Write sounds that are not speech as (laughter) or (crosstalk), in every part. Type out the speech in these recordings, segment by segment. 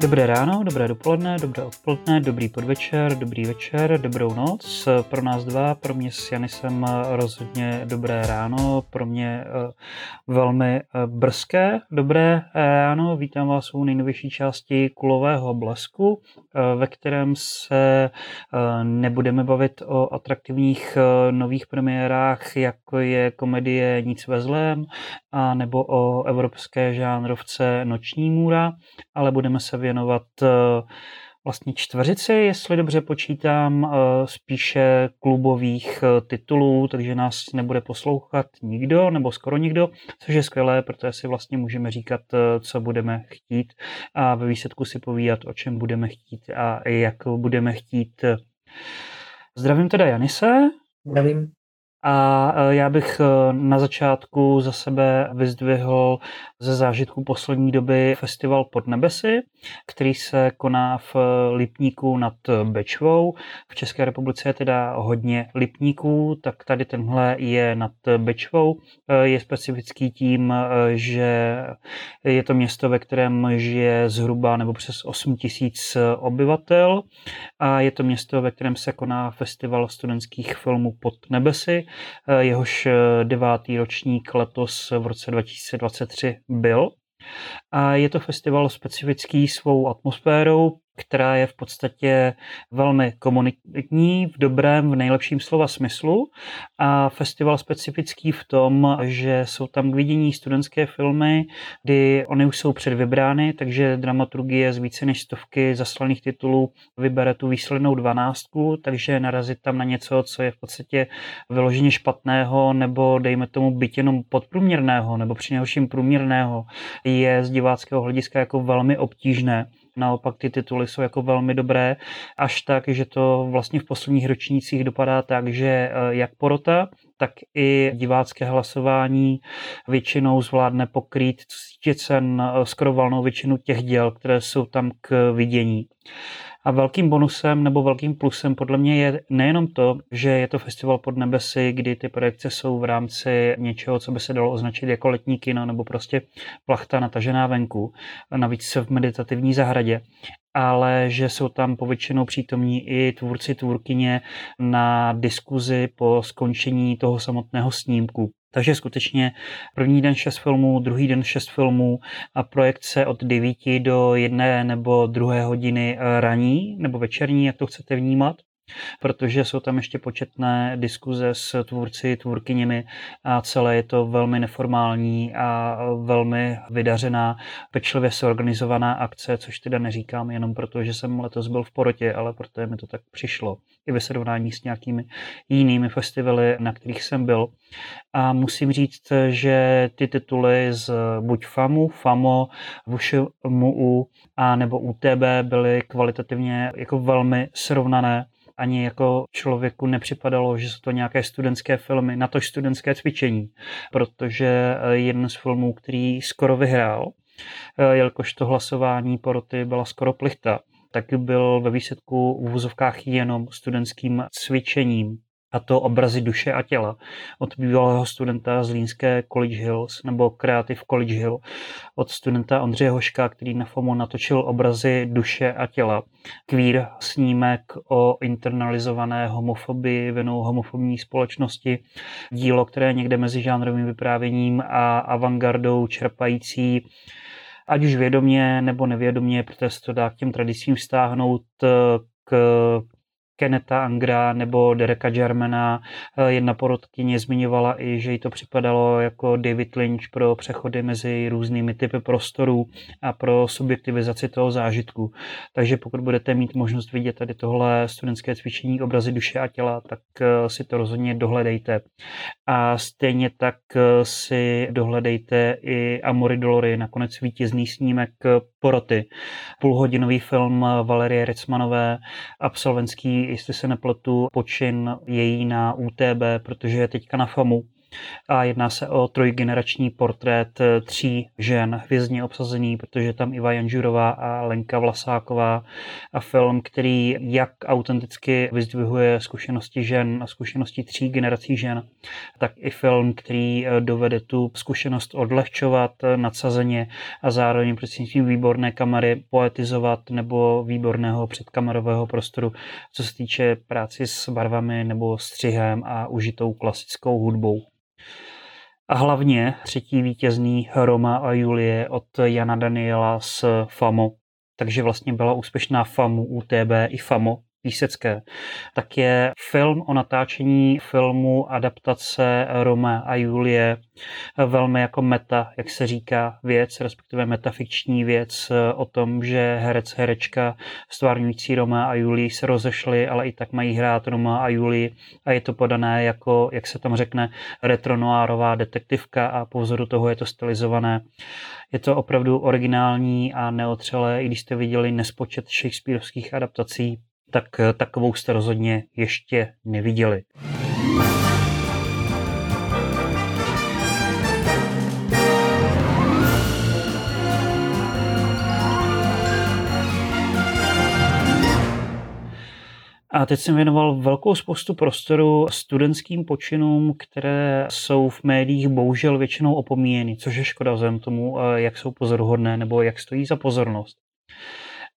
Dobré ráno, dobré dopoledne, dobré odpoledne, dobrý podvečer, dobrý večer, dobrou noc. Pro nás dva, pro mě s Janisem rozhodně dobré ráno, pro mě eh, velmi eh, brzké dobré ráno. Vítám vás u nejnovější části Kulového blesku, eh, ve kterém se nebudeme bavit o atraktivních nových premiérách, jako je komedie Nic ve zlém, a nebo o evropské žánrovce Noční můra, ale budeme se věnovat eh, vlastně čtveřici, jestli dobře počítám, eh, spíše klubových eh, titulů, takže nás nebude poslouchat nikdo, nebo skoro nikdo, což je skvělé, protože si vlastně můžeme říkat, co budeme chtít a ve výsledku si povídat, o čem budeme chtít a jak budeme chtít. Zdravím teda Janise. Zdravím. A já bych na začátku za sebe vyzdvihl ze zážitku poslední doby festival pod nebesy, který se koná v Lipníku nad Bečvou. V České republice je teda hodně Lipníků, tak tady tenhle je nad Bečvou. E, je specifický tím, že je to město, ve kterém žije zhruba nebo přes 8 tisíc obyvatel a je to město, ve kterém se koná festival studentských filmů pod nebesy, Eh, jehož eh, devátý ročník letos v roce 2023 byl. A je to festival specifický svou atmosférou, která je v podstatě velmi komunitní, v dobrém, v nejlepším slova smyslu. A festival specifický v tom, že jsou tam k vidění studentské filmy, kdy oni už jsou předvybrány, takže dramaturgie z více než stovky zaslaných titulů vybere tu výslednou dvanáctku, takže narazit tam na něco, co je v podstatě vyloženě špatného, nebo dejme tomu byt jenom podprůměrného, nebo při průměrného, je z diváckého hlediska jako velmi obtížné. Naopak ty tituly jsou jako velmi dobré, až tak, že to vlastně v posledních ročnících dopadá tak, že eh, jak porota, tak i divácké hlasování většinou zvládne pokrýt, cen, eh, skoro valnou většinu těch děl, které jsou tam k vidění. A velkým bonusem nebo velkým plusem podle mě je nejenom to, že je to festival pod nebesy, kdy ty projekce jsou v rámci něčeho, co by se dalo označit jako letní kino nebo prostě plachta natažená venku, navíc v meditativní zahradě, ale že jsou tam povětšinou přítomní i tvůrci, tvůrkyně na diskuzi po skončení toho samotného snímku. Takže skutečně první den šest filmů, druhý den šest filmů a projekce od 9 do jedné nebo druhé hodiny raní nebo večerní, jak to chcete vnímat protože jsou tam ještě početné diskuze s tvůrci, tvůrkyněmi a celé je to velmi neformální a velmi vydařená, pečlivě se organizovaná akce, což teda neříkám jenom proto, že jsem letos byl v porotě, ale protože mi to tak přišlo i ve srovnání s nějakými jinými festivaly, na kterých jsem byl. A musím říct, že ty tituly z buď FAMu, FAMO, VUŠMU a nebo UTB byly kvalitativně jako velmi srovnané ani jako člověku nepřipadalo, že jsou to nějaké studentské filmy, na to studentské cvičení, protože eh, jeden z filmů, který skoro vyhrál, eh, jelikož to hlasování poroty byla skoro plichta, tak byl ve výsledku v úvozovkách jenom studentským cvičením a to obrazy duše a těla od bývalého studenta z Línské College Hills nebo Creative College Hill od studenta Ondřeje Hoška, který na FOMO natočil obrazy duše a těla. Queer snímek o internalizované homofobii vinou homofobní společnosti. Dílo, které někde mezi žánrovým vyprávěním a avantgardou čerpající ať už vědomě nebo nevědomě, protože se to dá k těm tradicím vztáhnout k Keneta Angra nebo Dereka Jarmana. Eh, jedna porodkyně zmiňovala i, že jí to připadalo jako David Lynch pro přechody mezi různými typy prostorů a pro subjektivizaci toho zážitku. Takže pokud budete mít možnost vidět tady tohle studentské cvičení obrazy duše a těla, tak eh, si to rozhodně dohledejte. A stejně tak eh, si dohledejte i Amory Dolory, nakonec vítězný snímek Poroty. Půlhodinový film Valerie Recmanové, absolventský jestli se nepletu, počin její na UTB, protože je teďka na FAMu a jedná se o trojgenerační portrét tří žen hvězdně obsazený, protože tam Iva Janžurová a Lenka Vlasáková a film, který jak autenticky vyzdvihuje zkušenosti žen a zkušenosti tří generací žen, tak i film, který dovede tu zkušenost odlehčovat nadsazeně a zároveň prostřednictvím výborné kamery poetizovat nebo výborného předkamerového prostoru, co se týče práci s barvami nebo střihem a užitou klasickou hudbou. A hlavně třetí vítězný Roma a Julie od Jana Daniela z FAMO. Takže vlastně byla úspěšná FAMu, UTB i FAMO, Písecké, tak je film o natáčení filmu adaptace Roma a Julie. Velmi jako meta, jak se říká, věc, respektive metafikční věc o tom, že herec, herečka stvárňující Roma a Julie se rozešli, ale i tak mají hrát Roma a Julie a je to podané jako, jak se tam řekne, retronoárová detektivka a po vzoru toho je to stylizované. Je to opravdu originální a neotřelé, i když jste viděli nespočet Shakespeareovských adaptací, tak eh, takovou jste rozhodně ještě neviděli. A teď jsem věnoval velkou spoustu prostoru studentským počinům, které jsou v médiích bohužel většinou opomíjeny, což je škoda vzhledem tomu, eh, jak jsou pozoruhodné nebo jak stojí za pozornost.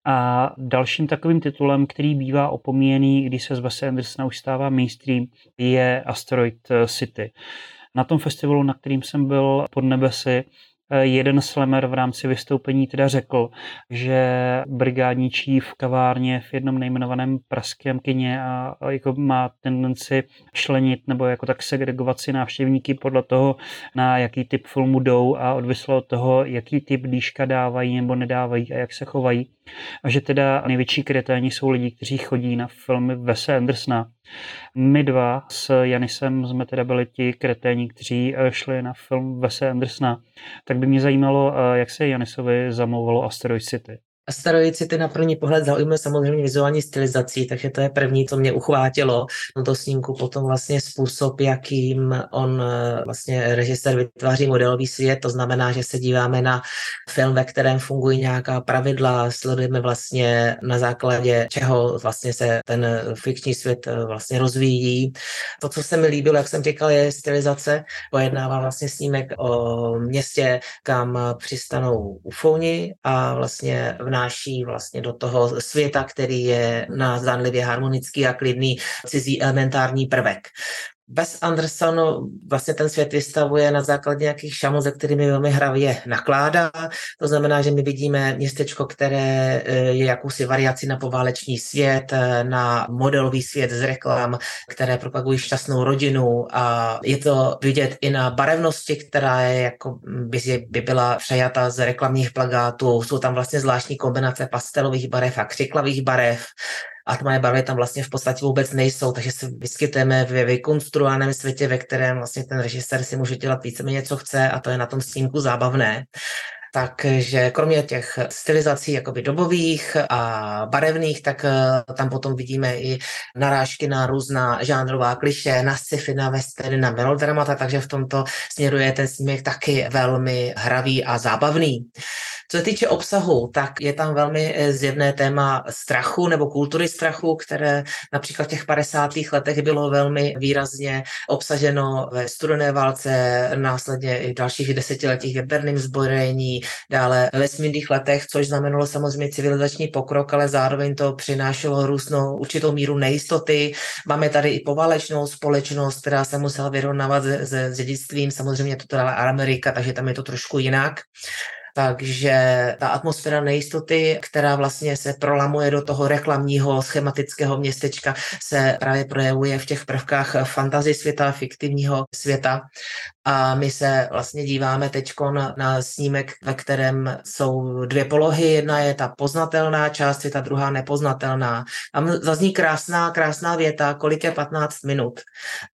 A dalším takovým titulem, který bývá opomíjený, když se z Wes Andersona už stává mainstream, je Asteroid City. Na tom festivalu, na kterým jsem byl pod nebesy, Eh, jeden slammer v rámci vystoupení teda řekl, že brigádní v kavárně v jednom nejmenovaném pražském kině a jako má tendenci šlenit nebo jako tak segregovat si návštěvníky podle toho, na jaký typ filmu jdou a odvislo od toho, jaký typ dýška dávají nebo nedávají a jak se chovají. A že teda největší kreténi jsou lidi, kteří chodí na filmy Wese Andersona, my dva s Janisem jsme teda byli ti kreténi, kteří eh, šli na film Wese Andersona. Tak by mě zajímalo, eh, jak se Janisovi zamlouvalo Asteroid City. Asteroid City na první pohled zaujme samozřejmě vizuální stylizací, takže to je první, co mě uchvátilo na to snímku. Potom vlastně způsob, jakým on eh, vlastně režisér vytváří modelový svět, to znamená, že se díváme na film, ve kterém fungují nějaká pravidla, sledujeme vlastně na základě čeho vlastně se ten fikční svět eh, vlastně rozvíjí. To, co se mi líbilo, jak jsem říkal, je stylizace. Pojednává vlastně snímek o městě, kam přistanou ufouni a vlastně v vnáší vlastně do toho světa, který je na zdánlivě harmonický a klidný cizí elementární prvek. Wes Anderson vlastně ten svět vystavuje na základě nějakých šamů, se kterými velmi hravě nakládá. To znamená, že my vidíme městečko, které eh, je jakousi variaci na poválečný svět, eh, na modelový svět z reklam, které propagují šťastnou rodinu a je to vidět i na barevnosti, která je jako by, by byla přejata z reklamních plagátů. Jsou tam vlastně zvláštní kombinace pastelových barev a křiklavých barev a tmavé barvy tam vlastně v podstatě vůbec nejsou, takže se vyskytujeme ve vykonstruovaném světě, ve kterém vlastně ten režisér si může dělat víceméně, co chce a to je na tom snímku zábavné. Takže kromě těch stylizací jakoby dobových a barevných, tak eh, tam potom vidíme i narážky na různá žánrová kliše, na sci-fi, na westerny, na melodramata, takže v tomto směru je ten snímek taky velmi hravý a zábavný. Co se týče obsahu, tak je tam velmi eh, zjevné téma strachu nebo kultury strachu, které například v těch 50. letech bylo velmi výrazně obsaženo ve studené válce, následně i v dalších desetiletích v jaderném zbrojení, dále ve vesmírných letech, což znamenalo samozřejmě civilizační pokrok, ale zároveň to přinášelo různou určitou míru nejistoty. Máme tady i poválečnou společnost, která se musela vyrovnávat s dědictvím, samozřejmě to dala Amerika, takže tam je to trošku jinak. Takže ta atmosféra nejistoty, která vlastně se prolamuje do toho reklamního schematického městečka, se právě projevuje v těch prvkách fantazy světa, fiktivního světa. A my se vlastně díváme teď na snímek, ve kterém jsou dvě polohy. Jedna je ta poznatelná část, je ta druhá nepoznatelná. Tam zazní krásná, krásná věta, kolik je 15 minut.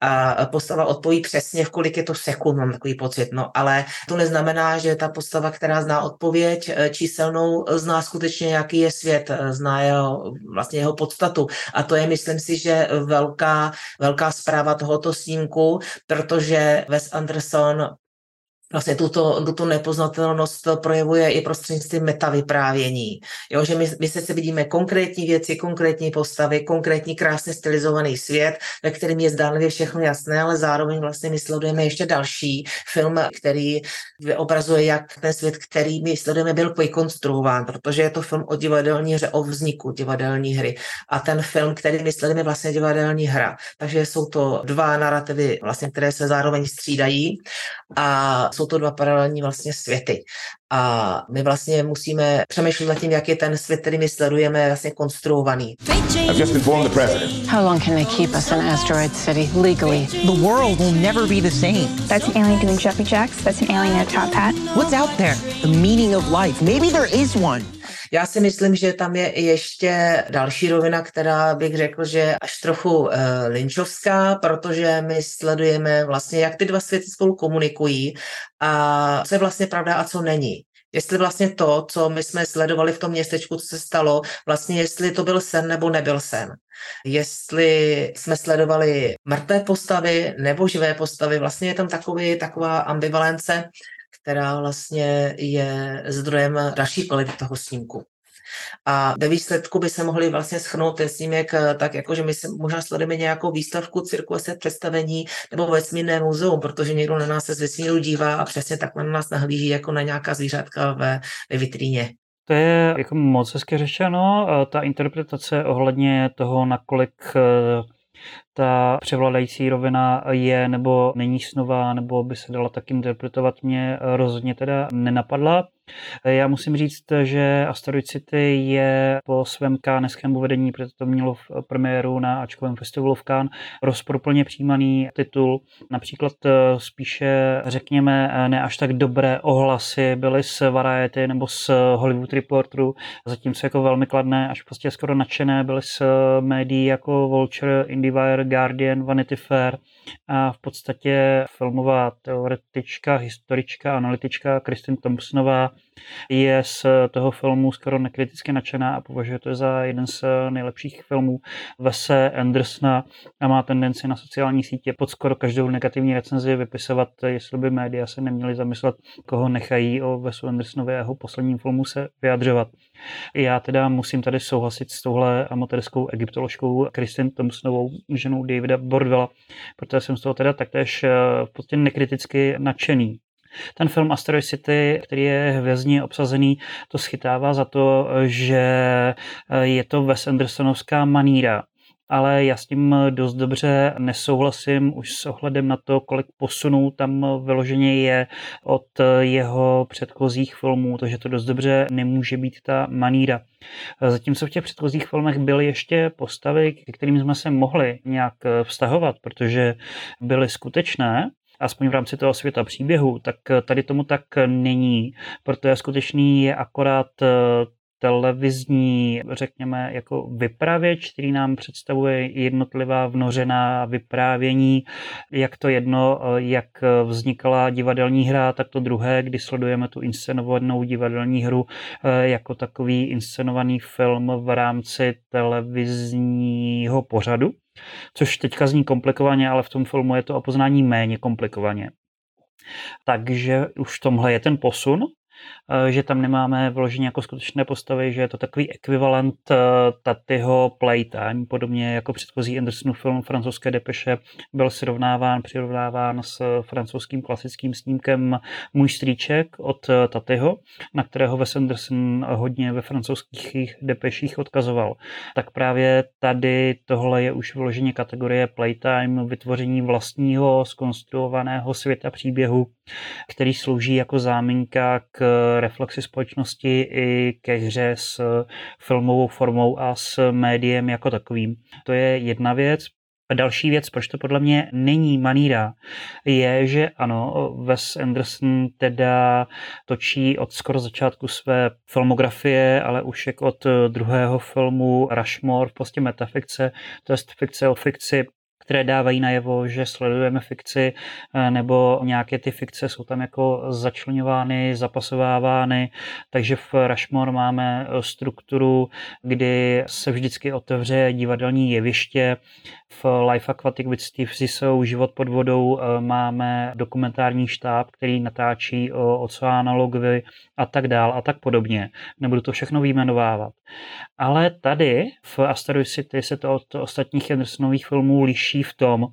A postava odpoví přesně, v kolik je to sekund, mám takový pocit. No, ale to neznamená, že ta postava, která zná odpověď eh, číselnou, zná skutečně, jaký je svět, eh, zná jeho, vlastně jeho podstatu. A to je, myslím si, že velká, velká zpráva tohoto snímku, protože Wes Anderson son vlastně tuto, tuto nepoznatelnost projevuje i prostřednictvím metavyprávění. Jo, že my, my se vidíme konkrétní věci, konkrétní postavy, konkrétní krásně stylizovaný svět, ve kterém je zdánlivě všechno jasné, ale zároveň vlastně my sledujeme ještě další film, který obrazuje, jak ten svět, který my sledujeme, byl vykonstruován, protože je to film o divadelní hře, o vzniku divadelní hry. A ten film, který my sledujeme, vlastně divadelní hra. Takže jsou to dva narrativy, vlastně, které se zároveň střídají a jsou to dva paralelní vlastně světy. A my vlastně musíme přemýšlet nad tím, jak je ten svět, který my sledujeme, vlastně konstruovaný. I've just informed the president. How long can they keep us in Asteroid City legally? The world will never be the same. That's an alien doing jumpy jacks. That's an alien in a top hat. What's out there? The meaning of life. Maybe there is one. Já si myslím, že tam je ještě další rovina, která bych řekl, že až trochu uh, lynchovská, protože my sledujeme vlastně, jak ty dva světy spolu komunikují a co je vlastně pravda a co není. Jestli vlastně to, co my jsme sledovali v tom městečku, co se stalo, vlastně jestli to byl sen nebo nebyl sen. Jestli jsme sledovali mrtvé postavy nebo živé postavy, vlastně je tam takový, taková ambivalence, která vlastně je zdrojem další kvality toho snímku. A ve výsledku by se mohli vlastně schrnout ten snímek eh, tak, jako že my se možná sledujeme nějakou výstavku, cirkuse, představení nebo vesmírné muzeum, protože někdo na nás se z vesmíru dívá a přesně tak na nás nahlíží jako na nějaká zvířátka ve, ve vitríně. To je jako moc hezky řečeno. Eh, ta interpretace ohledně toho, nakolik eh, ta převládající rovina je nebo není snová, nebo by se dala tak interpretovat, mě rozhodně teda nenapadla. Já musím říct, že Asteroid City je po svém káneském uvedení, protože to mělo v premiéru na Ačkovém festivalu v Cannes, rozporuplně přijímaný titul. Například eh, spíše, řekněme, eh, ne až tak dobré ohlasy byly z Variety nebo z Hollywood Reporteru, zatímco jako velmi kladné, až prostě skoro nadšené byly z médií jako Vulture, IndieWire, Guardian, Vanity Fair a v podstatě filmová teoretička, historička, analytička Kristin Thompsonová je z toho filmu skoro nekriticky nadšená a považuje to za jeden z nejlepších filmů Vese Andersona a má tendenci na sociální sítě pod skoro každou negativní recenzi vypisovat, jestli by média se neměly zamyslet, koho nechají o Vesu Andersonovi a jeho posledním filmu se vyjadřovat. Já teda musím tady souhlasit s touhle amatérskou egyptoložkou Kristin Thompsonovou, ženou Davida Bordwella, protože jsem z toho teda taktéž eh, v podstatě nekriticky nadšený. Ten film Asteroid City, který je hvězdně obsazený, to schytává za to, že eh, je to Wes Andersonovská maníra ale já s tím dost dobře nesouhlasím už s ohledem na to, kolik posunů tam vyloženě je od jeho předchozích filmů, takže to dost dobře nemůže být ta maníra. Zatímco v těch předchozích filmech byly ještě postavy, k kterým jsme se mohli nějak vztahovat, protože byly skutečné, aspoň v rámci toho světa příběhu, tak tady tomu tak není, protože skutečný je akorát televizní, řekněme, jako vypravěč, který nám představuje jednotlivá vnořená vyprávění, jak to jedno, jak vznikala divadelní hra, tak to druhé, kdy sledujeme tu inscenovanou divadelní hru eh, jako takový inscenovaný film v rámci televizního pořadu, což teďka zní komplikovaně, ale v tom filmu je to o poznání méně komplikovaně. Takže už v tomhle je ten posun, že tam nemáme vloženě jako skutečné postavy, že je to takový ekvivalent eh, Tatyho Playtime, podobně jako předchozí Andersonův film francouzské depeše byl srovnáván, přirovnáván s francouzským klasickým snímkem Můj strýček od eh, Tatyho, na kterého Wes Anderson hodně ve francouzských depeších odkazoval. Tak právě tady tohle je už vloženě kategorie Playtime, vytvoření vlastního skonstruovaného světa příběhu, který slouží jako záminka k reflexi společnosti i ke hře s filmovou formou a s médiem jako takovým. To je jedna věc. A další věc, proč to podle mě není maníra, je, že ano, Wes Anderson teda točí od skoro začátku své filmografie, ale už jak od druhého filmu Rushmore prostě metafikce, to je fikce o fikci které dávají najevo, že sledujeme fikci, eh, nebo nějaké ty fikce jsou tam jako začlenovány, zapasovávány, takže v Rushmore máme eh, strukturu, kdy se vždycky otevře divadelní jeviště, v Life Aquatic with Steve Zissou, Život pod vodou, eh, máme dokumentární štáb, který natáčí o oceánologovi a tak dál a tak podobně. Nebudu to všechno vyjmenovávat. Ale tady v Asteroid City se to od ostatních Andersonových filmů liší v tom,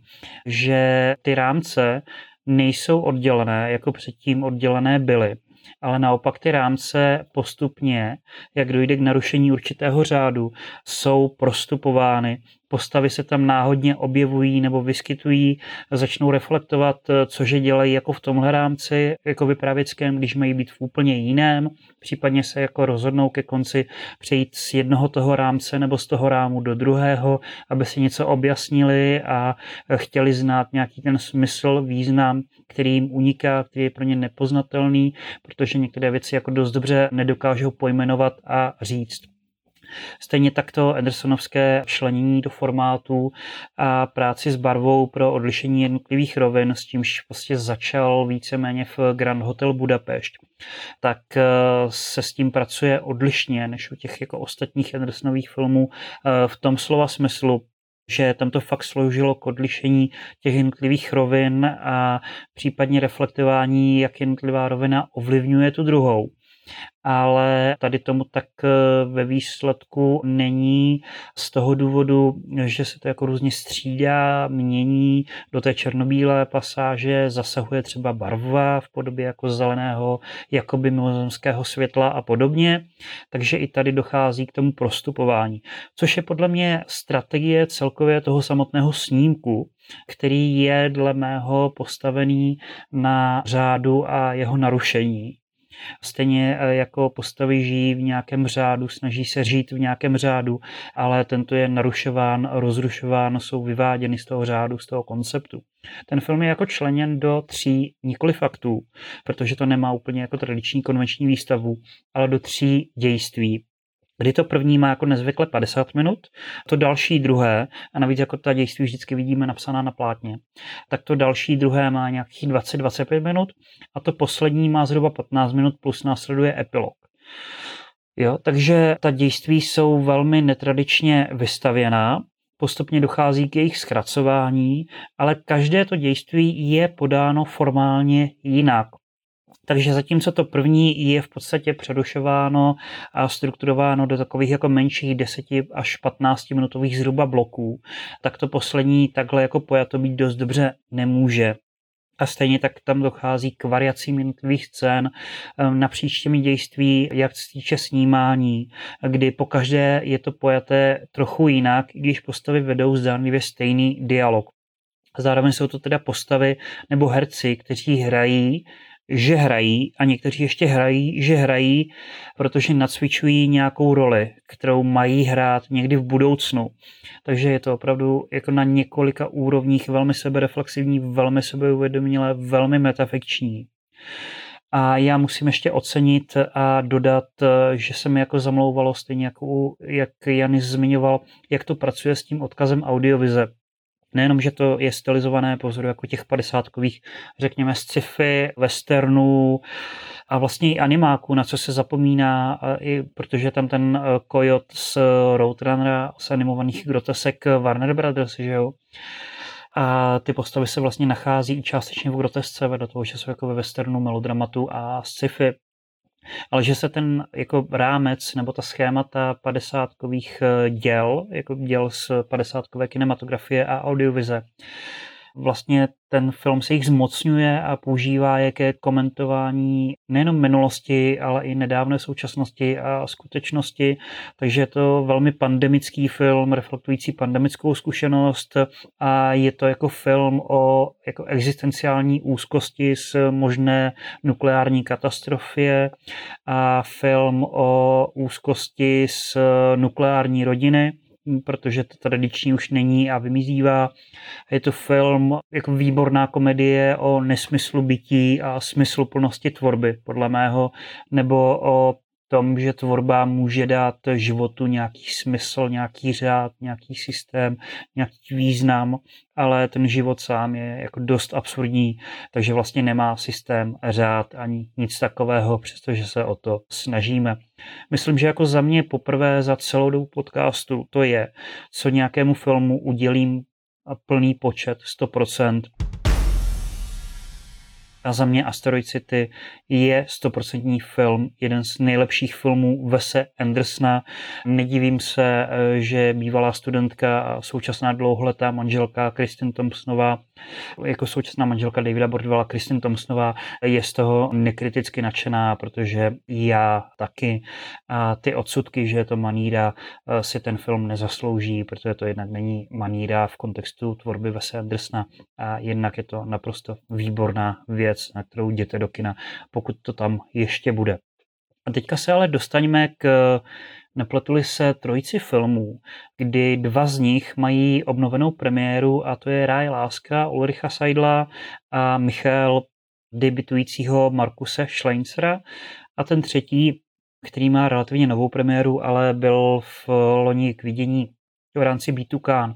že ty rámce nejsou oddělené, jako předtím oddělené byly ale naopak ty rámce postupně, jak dojde k narušení určitého řádu, jsou prostupovány postavy se tam náhodně objevují nebo vyskytují, začnou reflektovat, cože dělají jako v tomhle rámci, jako vypravěckém, když mají být v úplně jiném, případně se jako rozhodnou ke konci přejít z jednoho toho rámce nebo z toho rámu do druhého, aby si něco objasnili a chtěli znát nějaký ten smysl, význam, který jim uniká, který je pro ně nepoznatelný, protože některé věci jako dost dobře nedokážou pojmenovat a říct. Stejně tak to Andersonovské členění do formátů a práci s barvou pro odlišení jednotlivých rovin, s tímž prostě začal víceméně v Grand Hotel Budapešť. Tak eh, se s tím pracuje odlišně než u těch jako ostatních Andersonových filmů eh, v tom slova smyslu, že tam to fakt sloužilo k odlišení těch jednotlivých rovin a případně reflektování, jak jednotlivá rovina ovlivňuje tu druhou ale tady tomu tak eh, ve výsledku není. Z toho důvodu, že se to jako různě střídá, mění do té černobílé pasáže, zasahuje třeba barva v podobě jako zeleného, jakoby mimozemského světla a podobně, takže i tady dochází k tomu prostupování, což je podle mě strategie celkově toho samotného snímku, který je dle mého postavený na řádu a jeho narušení. Stejně eh, jako postavy žijí v nějakém řádu, snaží se žít v nějakém řádu, ale tento je narušován, rozrušován, jsou vyváděny z toho řádu, z toho konceptu. Ten film je jako členěn do tří nikoli faktů, protože to nemá úplně jako tradiční konvenční výstavu, ale do tří dějství, kdy to první má jako nezvykle 50 minut, to další druhé, a navíc jako ta dějství vždycky vidíme napsaná na plátně, tak to další druhé má nějakých 20-25 minut a to poslední má zhruba 15 minut plus následuje epilog. Jo, takže ta dějství jsou velmi netradičně vystavěná, postupně dochází k jejich zkracování, ale každé to dějství je podáno formálně jinak. Takže zatímco to první je v podstatě přerušováno a strukturováno do takových jako menších 10 až 15 minutových zhruba bloků, tak to poslední takhle jako pojato být dost dobře nemůže. A stejně tak tam dochází k variacím jednotlivých scén ehm, napříč těmi dějství, jak se týče snímání, kdy po každé je to pojaté trochu jinak, když postavy vedou zdánlivě stejný dialog. Zároveň jsou to teda postavy nebo herci, kteří hrají že hrají a někteří ještě hrají, že hrají, protože nacvičují nějakou roli, kterou mají hrát někdy v budoucnu. Takže je to opravdu jako na několika úrovních velmi sebereflexivní, velmi sebeuvědomilé, velmi metafikční. A já musím ještě ocenit a dodat, že se mi jako zamlouvalo stejně jako jak Janis zmiňoval, jak to pracuje s tím odkazem audiovize nejenom, že to je stylizované pozoru jako těch padesátkových, řekněme, sci-fi, westernů a vlastně i animáků, na co se zapomíná, i protože tam ten Coyote e, z Roadrunnera, z animovaných grotesek Warner Brothers, že jo, a ty postavy se vlastně nachází i částečně v grotesce, vedle toho, že jsou jako ve westernu, melodramatu a sci-fi ale že se ten jako rámec nebo ta schémata padesátkových eh, děl, jako děl z padesátkové kinematografie a audiovize, vlastně ten film se jich zmocňuje a používá je ke komentování nejenom minulosti, ale i nedávné současnosti a skutečnosti. Takže je to velmi pandemický film, reflektující pandemickou zkušenost a je to jako film o jako existenciální úzkosti z možné nukleární katastrofě a film o úzkosti z nukleární rodiny protože to tradiční už není a vymizívá. Je to film jako výborná komedie o nesmyslu bytí a smysluplnosti tvorby, podle mého, nebo o tom, že tvorba může dát životu nějaký smysl, nějaký řád, nějaký systém, nějaký význam, ale ten život sám je jako dost absurdní, takže vlastně nemá systém, řád ani nic takového, přestože se o to snažíme. Myslím, že jako za mě poprvé za celou dobu podcastu to je, co nějakému filmu udělím plný počet, 100%. A za mě Asteroid City je stoprocentní film, jeden z nejlepších filmů Vese Andersona. Nedivím se, eh, že bývalá studentka a současná dlouholetá manželka Kristin Thompsonová, jako současná manželka Davida Bordwella Kristin Thompsonová je z toho nekriticky nadšená, protože já taky. A ty odsudky, že je to maníra, eh, si ten film nezaslouží, protože to jednak není maníra v kontextu tvorby Vese Andersona a jednak je to naprosto výborná věc věc, na kterou jděte do kina, pokud to tam ještě bude. A teďka se ale dostaňme k nepletuli se trojici filmů, kdy dva z nich mají obnovenou premiéru a to je Ráj láska Ulricha Seidla a Michal debitujícího Markuse Schleinzera a ten třetí, který má relativně novou premiéru, ale byl v loni k vidění v rámci B2K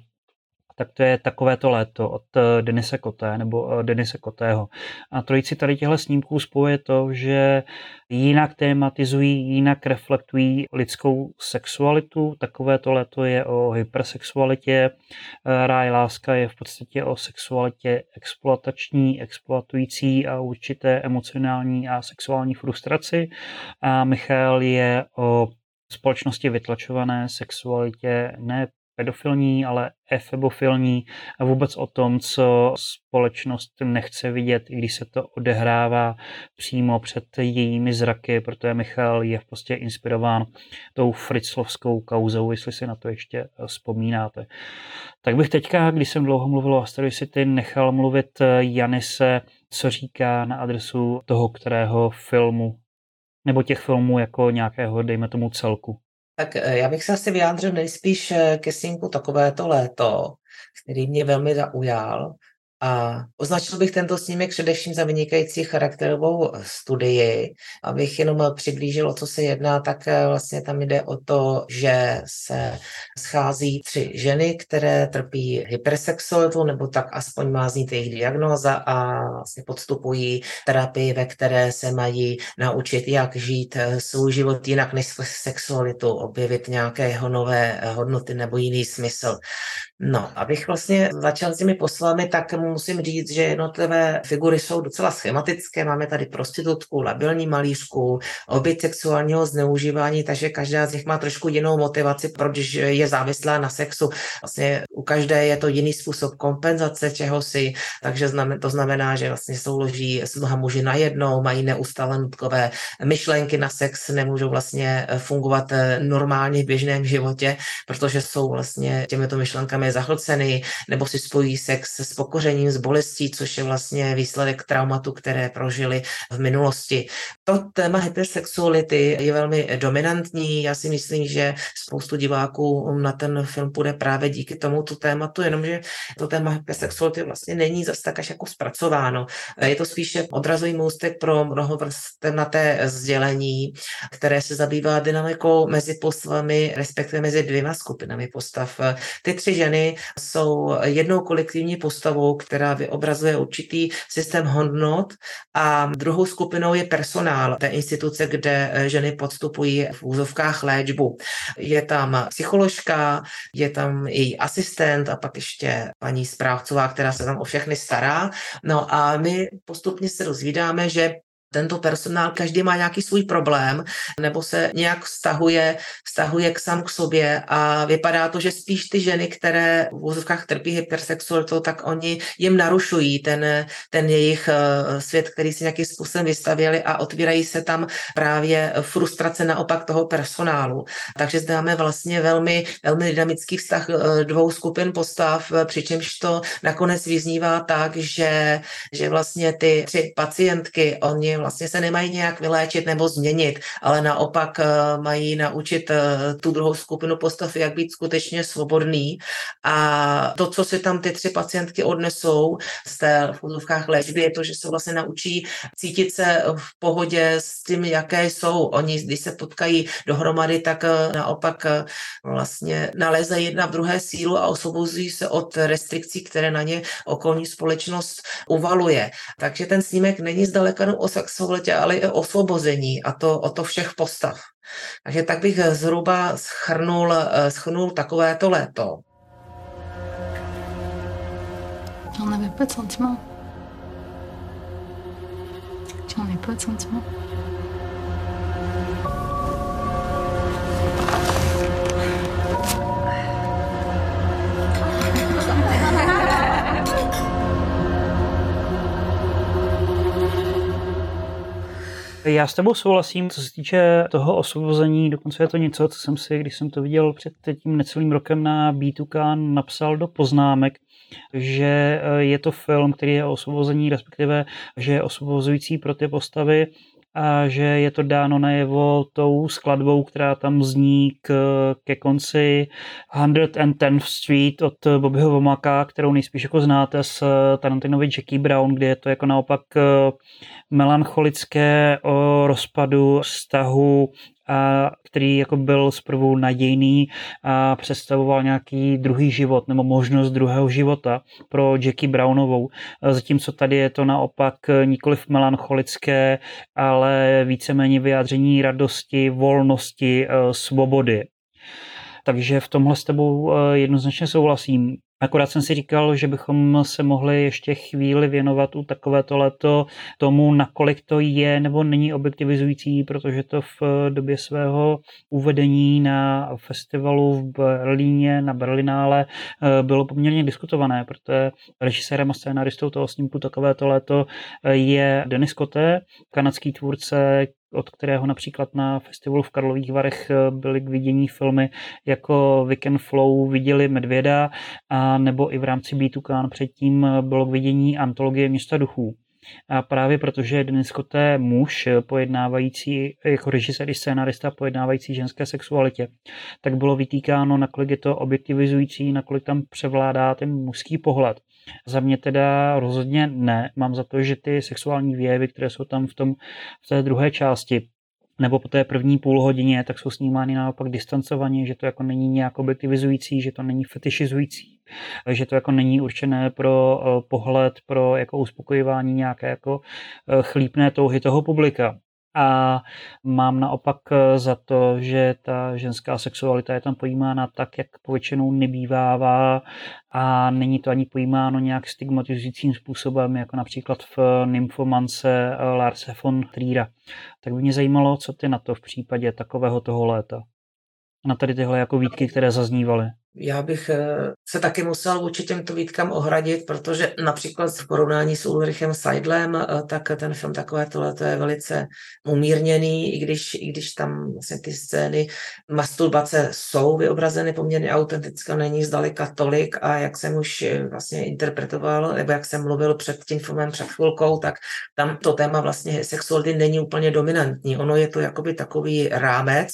tak to je takovéto léto od eh, Denise Koté nebo eh, Denise Kotého. A trojici tady těchto snímků spojuje to, že jinak tématizují, jinak reflektují lidskou sexualitu. Takovéto léto je o hypersexualitě. Eh, Ráj láska je v podstatě o sexualitě exploatační, exploatující a určité emocionální a sexuální frustraci. A Michal je o společnosti vytlačované sexualitě ne pedofilní, ale efebofilní a vůbec o tom, co společnost nechce vidět, i když se to odehrává přímo před jejími zraky, protože Michal je prostě inspirován tou fritzlovskou kauzou, jestli si na to ještě vzpomínáte. Tak bych teďka, když jsem dlouho mluvil o Asteroid City, nechal mluvit Janise, co říká na adresu toho, kterého filmu nebo těch filmů jako nějakého, dejme tomu, celku. Tak eh, já bych se asi vyjádřil nejspíš eh, ke synku takovéto léto, který mě velmi zaujal. A označil bych tento snímek především za vynikající charakterovou studii. Abych jenom přiblížil, o co se jedná, tak eh, vlastně tam jde o to, že se schází tři ženy, které trpí hypersexualitou, nebo tak aspoň má znít jejich diagnóza a vlastně podstupují terapii, ve které se mají naučit, jak žít eh, svůj život jinak než sexualitu, objevit nějakého nové hodnoty nebo jiný smysl. No, abych vlastně začal s těmi poslami, tak musím říct, že jednotlivé figury jsou docela schematické. Máme tady prostitutku, labilní malířku, oběť sexuálního zneužívání, takže každá z nich má trošku jinou motivaci, proč je závislá na sexu. Vlastně u každé je to jiný způsob kompenzace čehosi, takže to znamená, že vlastně souloží s mnoha muži najednou, mají neustále nutkové myšlenky na sex, nemůžou vlastně fungovat normálně v běžném životě, protože jsou vlastně těmito myšlenkami je zahlcený, nebo si spojí sex s pokořením, s bolestí, což je vlastně výsledek traumatu, které prožili v minulosti. To téma hypersexuality je velmi dominantní. Já si myslím, že spoustu diváků na ten film půjde právě díky tomuto tématu, jenomže to téma hypersexuality vlastně není zase tak až jako zpracováno. Je to spíše odrazový můstek pro mnoho té sdělení, které se zabývá dynamikou mezi postavami, respektive mezi dvěma skupinami postav. Ty tři ženy ženy jsou jednou kolektivní postavou, která vyobrazuje určitý systém hodnot a druhou skupinou je personál té instituce, kde eh, ženy podstupují v úzovkách léčbu. Je tam psycholožka, je tam její asistent a pak ještě paní správcová, která se tam o všechny stará. No a my postupně se dozvídáme, že tento personál, každý má nějaký svůj problém, nebo se nějak vztahuje, vztahuje k sám k sobě a vypadá to, že spíš ty ženy, které v úzovkách trpí hypersexualitou, tak oni jim narušují ten, ten jejich eh, svět, který si nějakým způsobem vystavěli a otvírají se tam právě frustrace naopak toho personálu. Takže zde máme vlastně velmi, velmi dynamický vztah eh, dvou skupin postav, přičemž to nakonec vyznívá tak, že, že vlastně ty tři pacientky, oni vlastně se nemají nějak vyléčit nebo změnit, ale naopak mají naučit tu druhou skupinu postav, jak být skutečně svobodný a to, co si tam ty tři pacientky odnesou z té v úzovkách léčby, je to, že se vlastně naučí cítit se v pohodě s tím, jaké jsou. Oni, když se potkají dohromady, tak eh, naopak eh, vlastně nalézají jedna v druhé sílu a osvobozují se od restrikcí, které na ně okolní společnost uvaluje. Takže ten snímek není zdaleka o sexualitě, ale i osvobození a to o to všech postav. Takže tak bych zhruba schrnul, eh, schrnul takovéto léto. J'en avais pas de sentiments. J'en ai pas de sentiments. Já s tebou souhlasím, co se týče toho osvobození, dokonce je to něco, co jsem si, když jsem to viděl před tím necelým rokem na B2K, napsal do poznámek, že eh, je to film, který je osvobození, respektive, že je osvobozující pro ty postavy a že je to dáno najevo tou skladbou, která tam zní k, ke konci 110th Street od Bobbyho Vomaka, kterou nejspíš jako znáte z Tarantinovi Jackie Brown, kde je to jako naopak eh, melancholické o rozpadu vztahu který jako byl zprvu nadějný a představoval nějaký druhý život nebo možnost druhého života pro Jackie Brownovou. Zatímco tady je to naopak nikoliv melancholické, ale víceméně vyjádření radosti, volnosti, eh, svobody. Takže v tomhle s tebou eh, jednoznačně souhlasím. Akorát jsem si říkal, že bychom se mohli ještě chvíli věnovat u takovéto leto tomu, nakolik to je nebo není objektivizující, protože to v době svého uvedení na festivalu v Berlíně, na Berlinále, eh, bylo poměrně diskutované, protože režisérem a scénaristou toho snímku takovéto léto eh, je Denis Koté, kanadský tvůrce, od kterého například na festivalu v Karlových Varech eh, byly k vidění filmy jako Weekend Flow viděli Medvěda a nebo i v rámci B2K předtím eh, bylo k vidění antologie Města duchů. A právě protože Denis Koté je muž eh, pojednávající, jako režisér i scénarista pojednávající ženské sexualitě, tak bylo vytýkáno, nakolik je to objektivizující, nakolik tam převládá ten mužský pohled. Za mě teda rozhodně ne. Mám za to, že ty sexuální výjevy, které jsou tam v, tom, v té druhé části, nebo po té první půl hodině, tak jsou snímány naopak distancovaně, že to jako není nějak objektivizující, že to není fetišizující, že to jako není určené pro eh, pohled, pro jako uspokojování nějaké jako eh, chlípné touhy toho publika a mám naopak eh, za to, že ta ženská sexualita je tam pojímána tak, jak povětšinou nebývává a není to ani pojímáno nějak stigmatizujícím způsobem, jako například v Nymphomance eh, Larse von Triera. Tak by mě zajímalo, co ty na to v případě takového toho léta. Na tady tyhle jako výtky, které zaznívaly. Já bych eh, se taky musel vůči těmto výtkám ohradit, protože například v porovnání s Ulrichem Seidlem, eh, tak ten film takové tohle je velice umírněný, i když, i když tam vlastně ty scény masturbace jsou vyobrazeny poměrně autenticky, není zdaleka tolik a jak jsem už eh, vlastně interpretoval, nebo jak jsem mluvil před tím filmem před chvilkou, tak tam to téma vlastně sexuality není úplně dominantní. Ono je to jakoby takový rámec,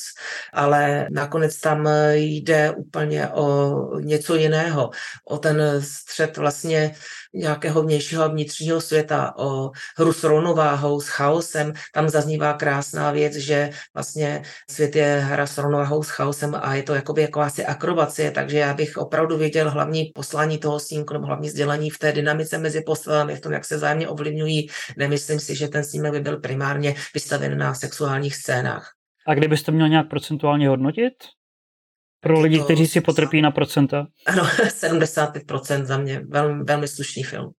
ale nakonec tam jde úplně o něco jiného, o ten střed vlastně nějakého vnějšího a vnitřního světa, o hru s rovnováhou, s chaosem. Tam zaznívá krásná věc, že vlastně svět je hra s rovnováhou, s chaosem a je to jakoby jako asi akrobacie, takže já bych opravdu věděl hlavní poslání toho snímku nebo hlavní sdělení v té dynamice mezi postavami, v tom, jak se zájemně ovlivňují. Nemyslím si, že ten snímek by byl primárně vystaven na sexuálních scénách. A kdybyste měl nějak procentuálně hodnotit? Pro lidi, kteří si potrpí na procenta. Ano, (laughs) 75% za mě. Velmi, velmi slušný film.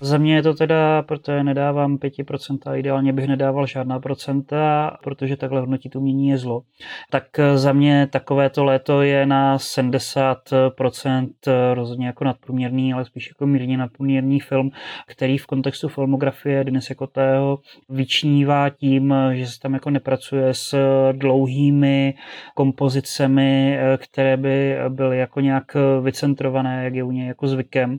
Za mě je to teda, protože nedávám 5%, ideálně bych nedával žádná procenta, protože takhle hodnotit umění je zlo. Tak za mě takovéto léto je na 70% rozhodně jako nadprůměrný, ale spíš jako mírně nadprůměrný film, který v kontextu filmografie Denise Kotého vyčnívá tím, že se tam jako nepracuje s dlouhými kompozicemi, které by byly jako nějak vycentrované, jak je u něj jako zvykem,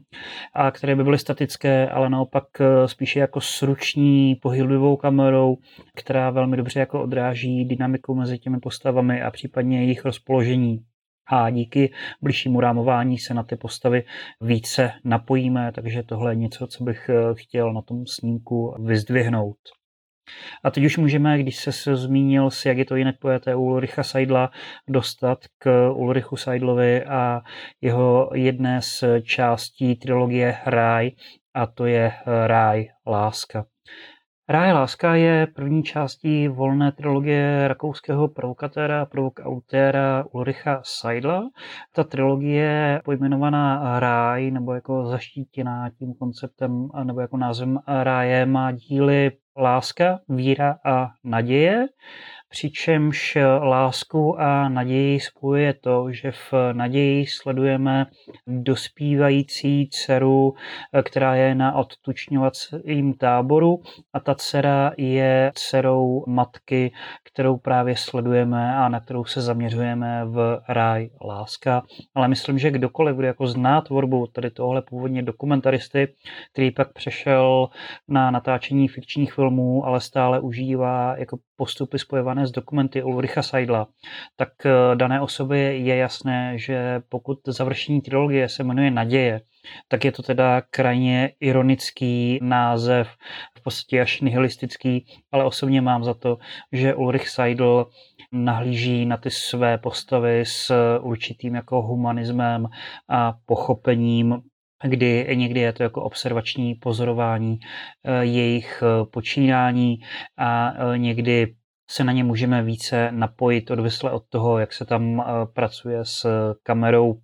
a které by byly statické, ale naopak eh, spíše jako sruční pohyblivou kamerou, která velmi dobře jako odráží dynamiku mezi těmi postavami a případně jejich rozpoložení a díky blížšímu rámování se na ty postavy více napojíme, takže tohle je něco, co bych eh, chtěl na tom snímku vyzdvihnout. A teď už můžeme, když se zmínil si, jak je to jinak pojeté u Ulricha Seidla, dostat k Ulrichu Seidlovi a jeho jedné z částí trilogie Ráj, a to je Ráj láska. Ráje láska je první částí volné trilogie rakouského provokatéra provokautéra Ulricha Seidla. Ta trilogie pojmenovaná Ráj, nebo jako zaštítěná tím konceptem, nebo jako názvem Ráje, má díly Láska, víra a naděje přičemž lásku a naději spojuje to, že v naději sledujeme dospívající dceru, která je na odtučňovacím táboru a ta dcera je dcerou matky, kterou právě sledujeme a na kterou se zaměřujeme v Ráj láska. Ale myslím, že kdokoliv, kdo jako zná tvorbu tady tohle původně dokumentaristy, který pak přešel na natáčení fikčních filmů, ale stále užívá jako postupy spojované s dokumenty Ulricha Seidla, tak eh, dané osobě je jasné, že pokud završení trilogie se jmenuje Naděje, tak je to teda krajně ironický název, v podstatě až nihilistický, ale osobně mám za to, že Ulrich Seidl nahlíží na ty své postavy s určitým jako humanismem a pochopením kdy někdy je to jako observační pozorování eh, jejich eh, počínání a eh, někdy se na ně můžeme více napojit odvisle od toho, jak se tam pracuje s kamerou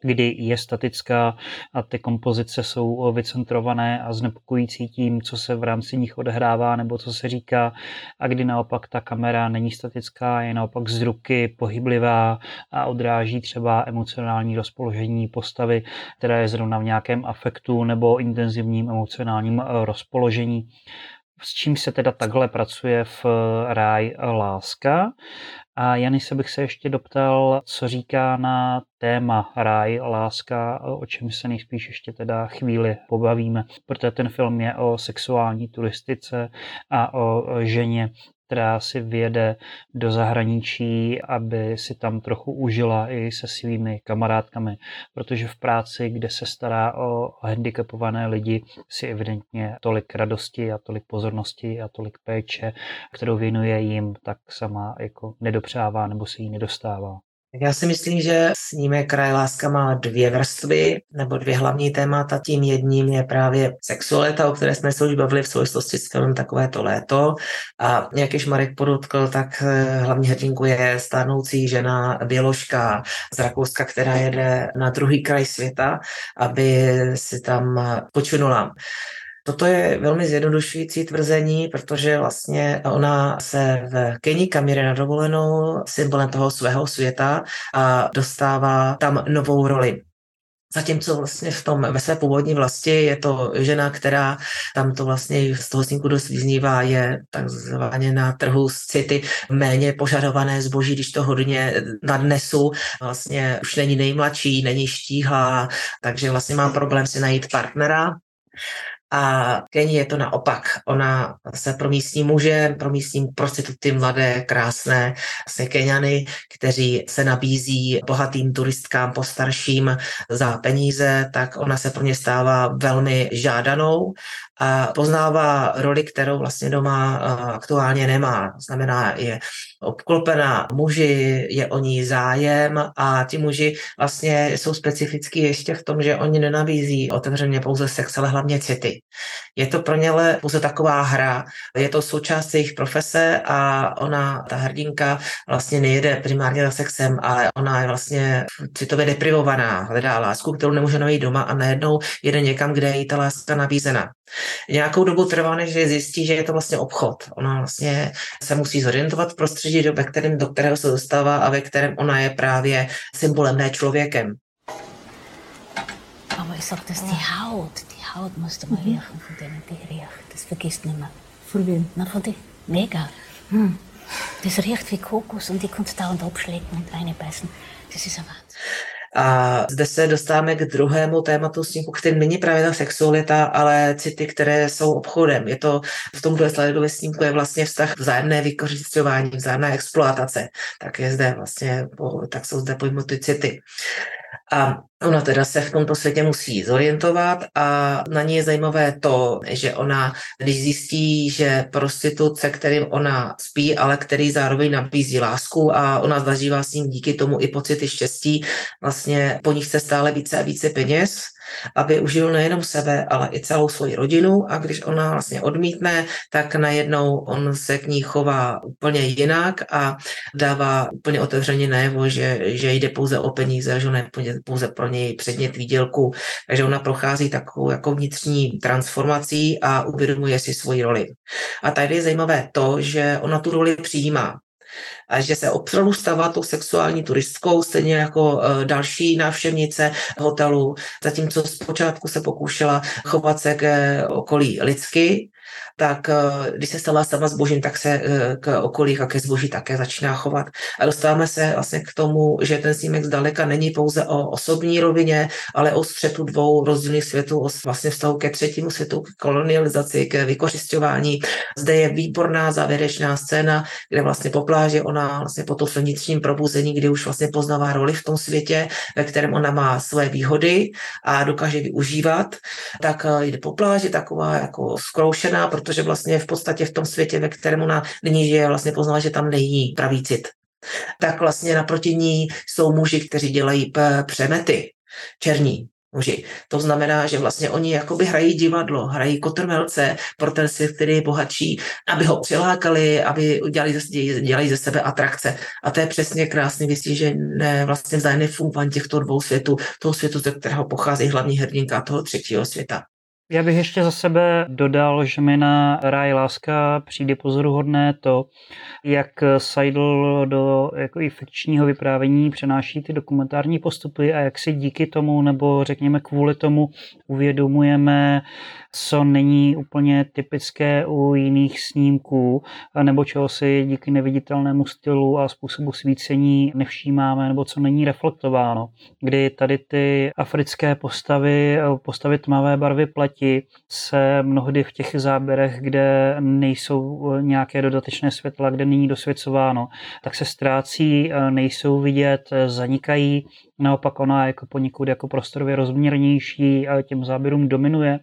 kdy je statická a ty kompozice jsou vycentrované a znepokojící tím, co se v rámci nich odehrává nebo co se říká a kdy naopak ta kamera není statická, je naopak z ruky pohyblivá a odráží třeba emocionální rozpoložení postavy, která je zrovna v nějakém afektu nebo intenzivním emocionálním rozpoložení s čím se teda takhle pracuje v ráj láska. A Janise bych se ještě doptal, co říká na téma ráj, láska, o čem se nejspíš ještě teda chvíli pobavíme, protože ten film je o sexuální turistice a o ženě, která si vyjede do zahraničí, aby si tam trochu užila i se svými kamarádkami, protože v práci, kde se stará o handicapované lidi, si evidentně tolik radosti a tolik pozornosti a tolik péče, kterou věnuje jim, tak sama jako nedopřává nebo se jí nedostává. Já si myslím, že snímek Kraj láska má dvě vrstvy nebo dvě hlavní témata. Tím jedním je právě sexualita, o které jsme se už bavili v souvislosti s filmem Takové to léto. A jak již Marek podotkl, tak eh, hlavní hrdinku je stárnoucí žena běložka z Rakouska, která jede na druhý kraj světa, aby si tam počinula. Toto je velmi zjednodušující tvrzení, protože vlastně ona se v Keni kam jde na dovolenou symbolem toho svého světa a dostává tam novou roli. Zatímco vlastně v tom, ve své původní vlasti je to žena, která tam to vlastně z toho snímku dost vyznívá, je takzvaně na trhu z city méně požadované zboží, když to hodně nadnesu. Vlastně už není nejmladší, není štíhlá, takže vlastně mám problém si najít partnera. A Keni je to naopak. Ona se promístní muže, promístní prostituty mladé, krásné, se Keniany, kteří se nabízí bohatým turistkám postarším za peníze, tak ona se pro ně stává velmi žádanou a poznává roli, kterou vlastně doma aktuálně nemá. Znamená, je obklopená muži, je o ní zájem a ti muži vlastně jsou specifický ještě v tom, že oni nenabízí otevřeně pouze sex, ale hlavně city. Je to pro ně pouze taková hra, je to součást jejich profese a ona, ta hrdinka, vlastně nejede primárně za sexem, ale ona je vlastně citově deprivovaná, hledá lásku, kterou nemůže najít doma a najednou jede někam, kde je jí ta láska nabízena. Nějakou dobu trvá, než zjistí, že je to vlastně obchod. Ona vlastně se musí zorientovat v prostředí, do, kterém, do kterého se dostává a ve kterém ona je právě symbolem, ne člověkem. Aber ich sag, dass die Haut, die Haut musste mal mhm. riechen von denen, die riecht. Das vergisst nicht mehr. Von wem? Na, von die. Mega. Hm. Das riecht wie Kokos und die kannst dauernd abschlecken und reinbeißen. Das ist ein Wahnsinn. A zde se dostáváme k druhému tématu snímku, který není právě ta sexualita, ale city, které jsou obchodem. Je to v tom ve snímku je vlastně vztah vzájemné vykořišťování, vzájemná exploatace. Tak je zde vlastně, tak jsou zde pojmuty city. A ona teda se v tomto světě musí zorientovat a na ní je zajímavé to, že ona, když zjistí, že prostitut, se kterým ona spí, ale který zároveň nabízí lásku a ona zažívá s ním díky tomu i pocity štěstí, vlastně po nich chce stále více a více peněz, aby užil nejenom sebe, ale i celou svoji rodinu. A když ona vlastně odmítne, tak najednou on se k ní chová úplně jinak a dává úplně otevřeně najevo, že, že jde pouze o peníze, že ne pouze pro něj předmět výdělku, takže ona prochází takovou jako vnitřní transformací a uvědomuje si svoji roli. A tady je zajímavé to, že ona tu roli přijímá a že se opravdu stává tou sexuální turistkou, stejně jako e, další návštěvnice hotelu, zatímco zpočátku se pokoušela chovat se k okolí lidsky, tak eh, když se stala sama zbožím, tak se eh, k okolí a ke zboží také začíná chovat. A dostáváme se vlastně k tomu, že ten snímek zdaleka není pouze o osobní rovině, ale o střetu dvou rozdílných světů, o vlastně vztahu ke třetímu světu, k kolonializaci, k vykořišťování. Zde je výborná závěrečná scéna, kde vlastně po pláži ona vlastně po tom vnitřním probuzení, kdy už vlastně poznává roli v tom světě, ve kterém ona má své výhody a dokáže využívat, tak eh, jde po pláži taková jako zkroušená, protože protože vlastně v podstatě v tom světě, ve kterém ona nyní žije, vlastně poznala, že tam není pravý cit. Tak vlastně naproti ní jsou muži, kteří dělají přemety, černí, muži. To znamená, že vlastně oni jakoby hrají divadlo, hrají kotrmelce pro ten svět, který je bohatší, aby ho přilákali, aby udělali dělají ze sebe atrakce. A to je přesně krásný ne, vlastně vzájemné fungování těchto dvou světů, toho světu, ze kterého pochází hlavní hrdinka toho třetího světa. Já bych ještě za sebe dodal, že mi na Ráj Láska přijde pozoruhodné to, jak Seidel do jako i fikčního vyprávění přenáší ty dokumentární postupy a jak si díky tomu, nebo řekněme kvůli tomu uvědomujeme, co není úplně typické u jiných snímků, nebo čeho si díky neviditelnému stylu a způsobu svícení nevšímáme, nebo co není reflektováno. Kdy tady ty africké postavy, postavy tmavé barvy pleti se mnohdy v těch záběrech, kde nejsou nějaké dodatečné světla, kde není dosvěcováno, tak se ztrácí, nejsou vidět, zanikají. Naopak ona jako poněkud jako prostorově rozměrnější těm záběrům dominuje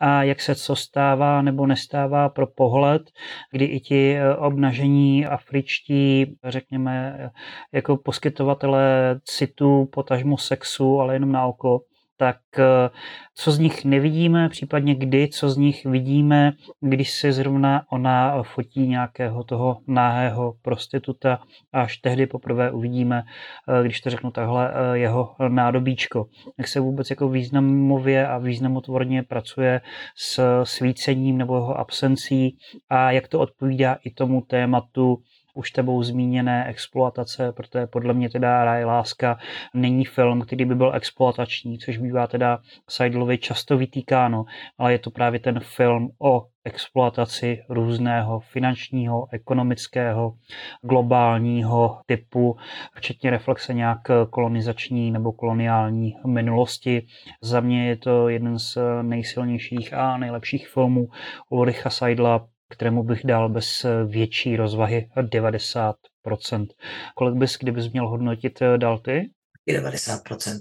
a jak se co stává nebo nestává pro pohled, kdy i ti e, obnažení afričtí, řekněme, jako poskytovatelé citu, potažmo sexu, ale jenom na oko, tak eh, co z nich nevidíme, případně kdy, co z nich vidíme, když se zrovna ona fotí nějakého toho náhého prostituta až tehdy poprvé uvidíme, eh, když to řeknu takhle, eh, jeho nádobíčko. Jak se vůbec jako významově a významotvorně pracuje s svícením nebo jeho absencí a jak to odpovídá i tomu tématu už tebou zmíněné exploatace, protože podle mě teda Ráj láska není film, který by byl exploatační, což bývá teda Seidlovi často vytýkáno, ale je to právě ten film o exploataci různého finančního, ekonomického, globálního typu, včetně reflexe nějak kolonizační nebo koloniální minulosti. Za mě je to jeden z nejsilnějších a nejlepších filmů Ulricha Seidla, kterému bych dal bez větší rozvahy 90%. Kolik bys, kdybys měl hodnotit, dal ty? 90%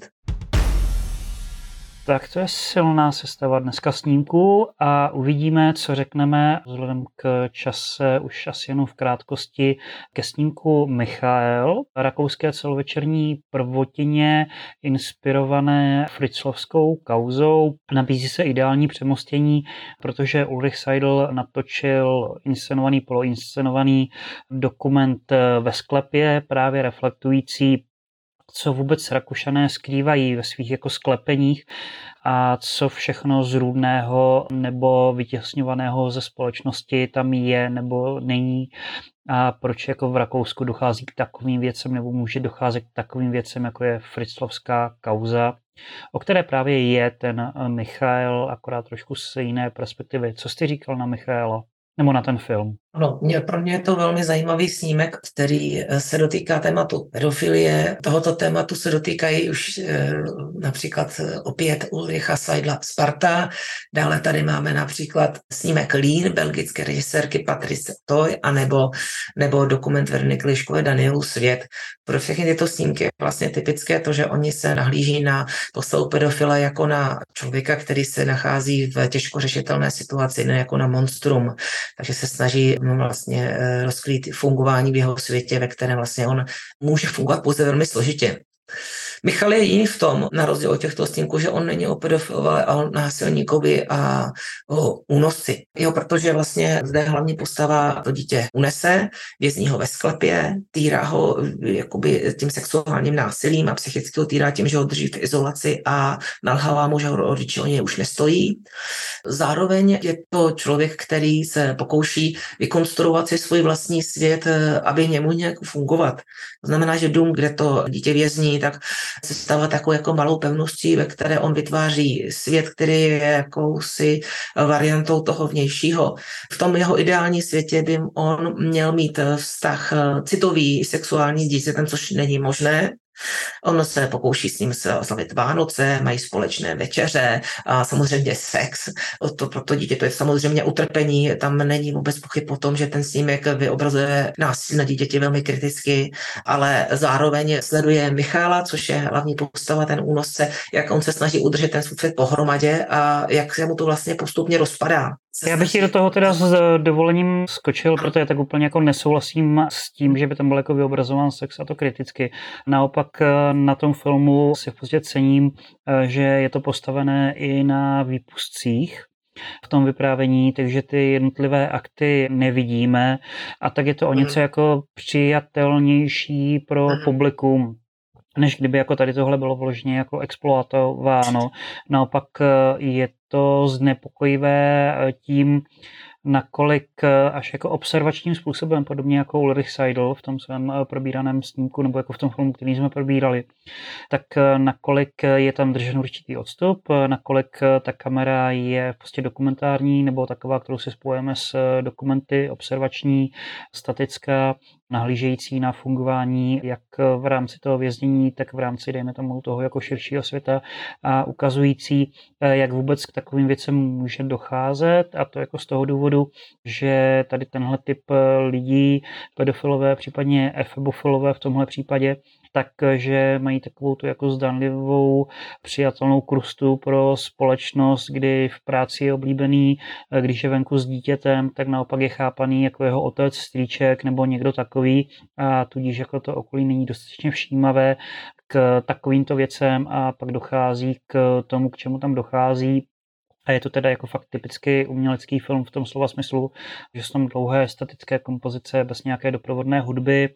tak to je silná sestava dneska snímku a uvidíme, co řekneme vzhledem k čase už asi jenom v krátkosti ke snímku Michael, rakouské celovečerní prvotině inspirované fritzlovskou kauzou. Nabízí se ideální přemostění, protože Ulrich Seidel natočil inscenovaný, poloinscenovaný dokument ve sklepě, právě reflektující co vůbec Rakušané skrývají ve svých jako sklepeních a co všechno zrůdného nebo vytěsňovaného ze společnosti tam je nebo není a proč jako v Rakousku dochází k takovým věcem nebo může docházet k takovým věcem, jako je Fritzlovská kauza, o které právě je ten Michael, akorát trošku z jiné perspektivy. Co jsi říkal na Michaela? Nebo na ten film? No, mě, pro mě je to velmi zajímavý snímek, který eh, se dotýká tématu pedofilie. Tohoto tématu se dotýkají už e, například eh, opět Ulricha Seidla Sparta. Dále tady máme například snímek Lean, belgické režisérky Patrice Toy, anebo, nebo dokument Verniky Liškové Danielu Svět. Pro všechny tyto snímky je vlastně typické to, že oni se nahlíží na postavu pedofila jako na člověka, který se nachází v těžko řešitelné situaci, ne jako na monstrum. Takže se snaží no, vlastně eh, rozkrýt fungování v jeho světě, ve kterém vlastně on může fungovat pouze velmi složitě. Michal je jiný v tom, na rozdíl od těchto stínků, že on není o pedofilovi a o násilníkovi a o únosci. Jo, protože vlastně zde hlavní postava to dítě unese, vězní ho ve sklepě, týrá ho jakoby tím sexuálním násilím a psychicky ho týrá tím, že ho drží v izolaci a nalhává mu, že ho rodiče o něj už nestojí. Zároveň je to člověk, který se pokouší vykonstruovat si svůj vlastní svět, aby němu nějak fungovat. To znamená, že dům, kde to dítě vězní, tak se stává takovou jako malou pevností, ve které on vytváří svět, který je jakousi variantou toho vnějšího. V tom jeho ideální světě by on měl mít vztah citový, sexuální s dítětem, což není možné, On se pokouší s ním slavit Vánoce, mají společné večeře a samozřejmě sex. To pro to dítě to je samozřejmě utrpení, tam není vůbec pochyb o tom, že ten snímek vyobrazuje násilí na dítěti velmi kriticky, ale zároveň sleduje Michála, což je hlavní postava, ten únosce, jak on se snaží udržet ten svůj pohromadě a jak se mu to vlastně postupně rozpadá. Já bych ti do toho teda s dovolením skočil, protože tak úplně jako nesouhlasím s tím, že by tam byl jako vyobrazován sex a to kriticky. Naopak eh, na tom filmu si v podstatě cením, eh, že je to postavené i na výpustcích, v tom vyprávění, takže ty jednotlivé akty nevidíme a tak je to o něco mhm. jako přijatelnější pro mhm. publikum než kdyby jako tady tohle bylo vložně jako exploatováno. Naopak eh, je to znepokojivé eh, tím, nakolik eh, až jako observačním způsobem, podobně jako Ulrich Seidel v tom svém probíraném snímku, nebo jako v tom filmu, který jsme probírali, tak nakolik je tam držen určitý odstup, nakolik ta kamera je prostě dokumentární, nebo taková, kterou si spojíme s dokumenty observační, statická, nahlížející na fungování jak v rámci toho věznění, tak v rámci, dejme tomu, toho jako širšího světa a ukazující, eh, jak vůbec k takovým věcem může docházet. A to jako z toho důvodu, že tady tenhle typ eh, lidí, pedofilové, případně efebofilové v tomhle případě, takže mají takovou tu jako zdanlivou přijatelnou krustu pro společnost, kdy v práci je oblíbený, když je venku s dítětem, tak naopak je chápaný jako jeho otec, strýček nebo někdo takový. A tudíž jako to okolí není dostatečně všímavé k takovýmto věcem a pak dochází k tomu, k čemu tam dochází a je to teda jako fakt typický umělecký film v tom slova smyslu, že jsou tam dlouhé statické kompozice bez nějaké doprovodné hudby.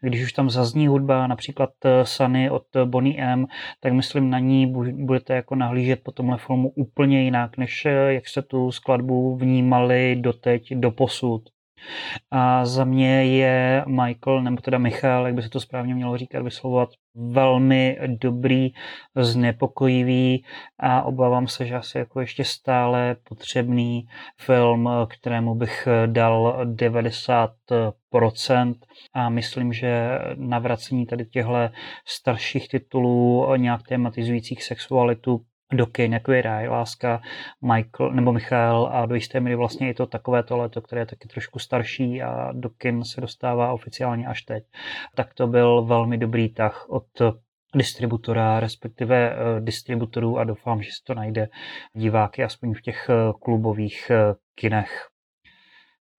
Když už tam zazní hudba, například eh, Sunny od Bonnie M, tak myslím na ní budete jako nahlížet po tomhle filmu úplně jinak, než eh, jak se tu skladbu vnímali doteď, do posud. A za mě je Michael, nebo teda Michal, jak by se to správně mělo říkat, vyslovovat, velmi dobrý, znepokojivý a obávám se, že asi jako ještě stále potřebný film, kterému bych dal 90% a myslím, že navracení tady těchto starších titulů nějak tematizujících sexualitu do kin, jako je Ráj, Láska, Michael nebo Michal a do jisté míry vlastně je to takové to leto, které je taky trošku starší a do kin se dostává oficiálně až teď. Tak to byl velmi dobrý tah od distributora, respektive uh, distributorů a doufám, že se to najde diváky aspoň v těch uh, klubových uh, kinech.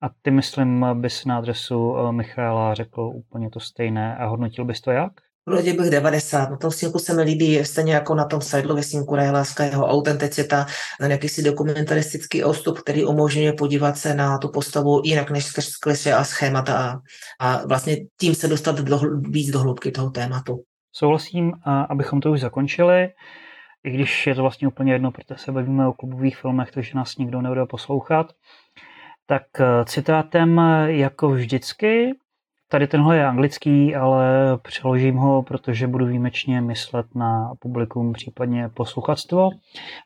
A ty, myslím, bys na adresu Michaela řekl úplně to stejné a hodnotil bys to jak? Lodě bych 90. Na tom snímku se mi líbí stejně jako na tom Seidlově snímku Rajláska jeho autenticita, ten jakýsi dokumentaristický ostup, který umožňuje podívat se na tu postavu jinak než skrz kliše a schémata a, a vlastně tím se dostat do, víc do hloubky toho tématu. Souhlasím, a abychom to už zakončili, i když je to vlastně úplně jedno, protože se bavíme o klubových filmech, takže nás nikdo nebude poslouchat, tak eh, citátem jako vždycky Tady tenhle je anglický, ale přeložím ho, protože budu výjimečně myslet na publikum, případně posluchačstvo.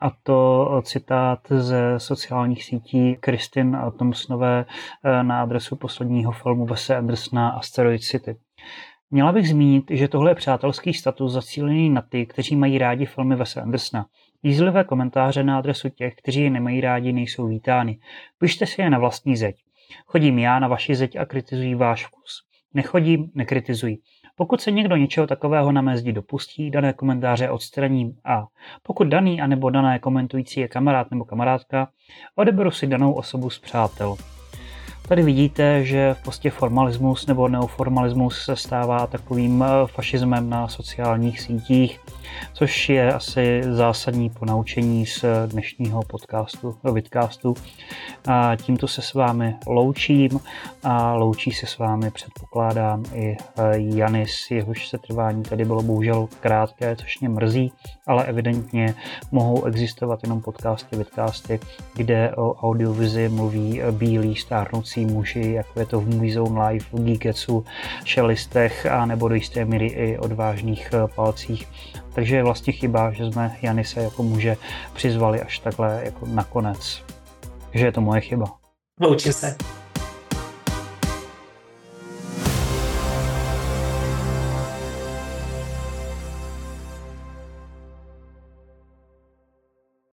A to citát ze sociálních sítí Kristin Thompsonové eh, na adresu posledního filmu Wese Andersona Asteroid City. Měla bych zmínit, že tohle je přátelský status zacílený na ty, kteří mají rádi filmy Wese Andersona. Jízlivé komentáře na adresu těch, kteří je nemají rádi, nejsou vítány. Pište si je na vlastní zeď. Chodím já na vaši zeď a kritizuji váš vkus. Nechodím, nekritizuji. Pokud se někdo něčeho takového na mé zdi dopustí, dané komentáře odstraním a pokud daný anebo dané komentující je kamarád nebo kamarádka, odeberu si danou osobu z přátel. Tady vidíte, že v prostě formalismus nebo neoformalismus se stává takovým eh, fašismem na sociálních sítích, což je asi zásadní ponaučení z dnešního podcastu, vidcastu. A tímto se s vámi loučím a loučí se s vámi, předpokládám, i eh, Janis, jehož se trvání tady bylo bohužel krátké, což mě mrzí, ale evidentně mohou existovat jenom podcasty, vidcasty, kde o audiovizi mluví bílí stárnoucí pracující muži, jako je to v Movie Zone Live, v Geeketsu, Šelistech a nebo do jisté míry i odvážných eh, palcích. Takže je vlastně chyba, že jsme Janise jako muže přizvali až takhle jako nakonec. Takže je to moje chyba. Loučím se.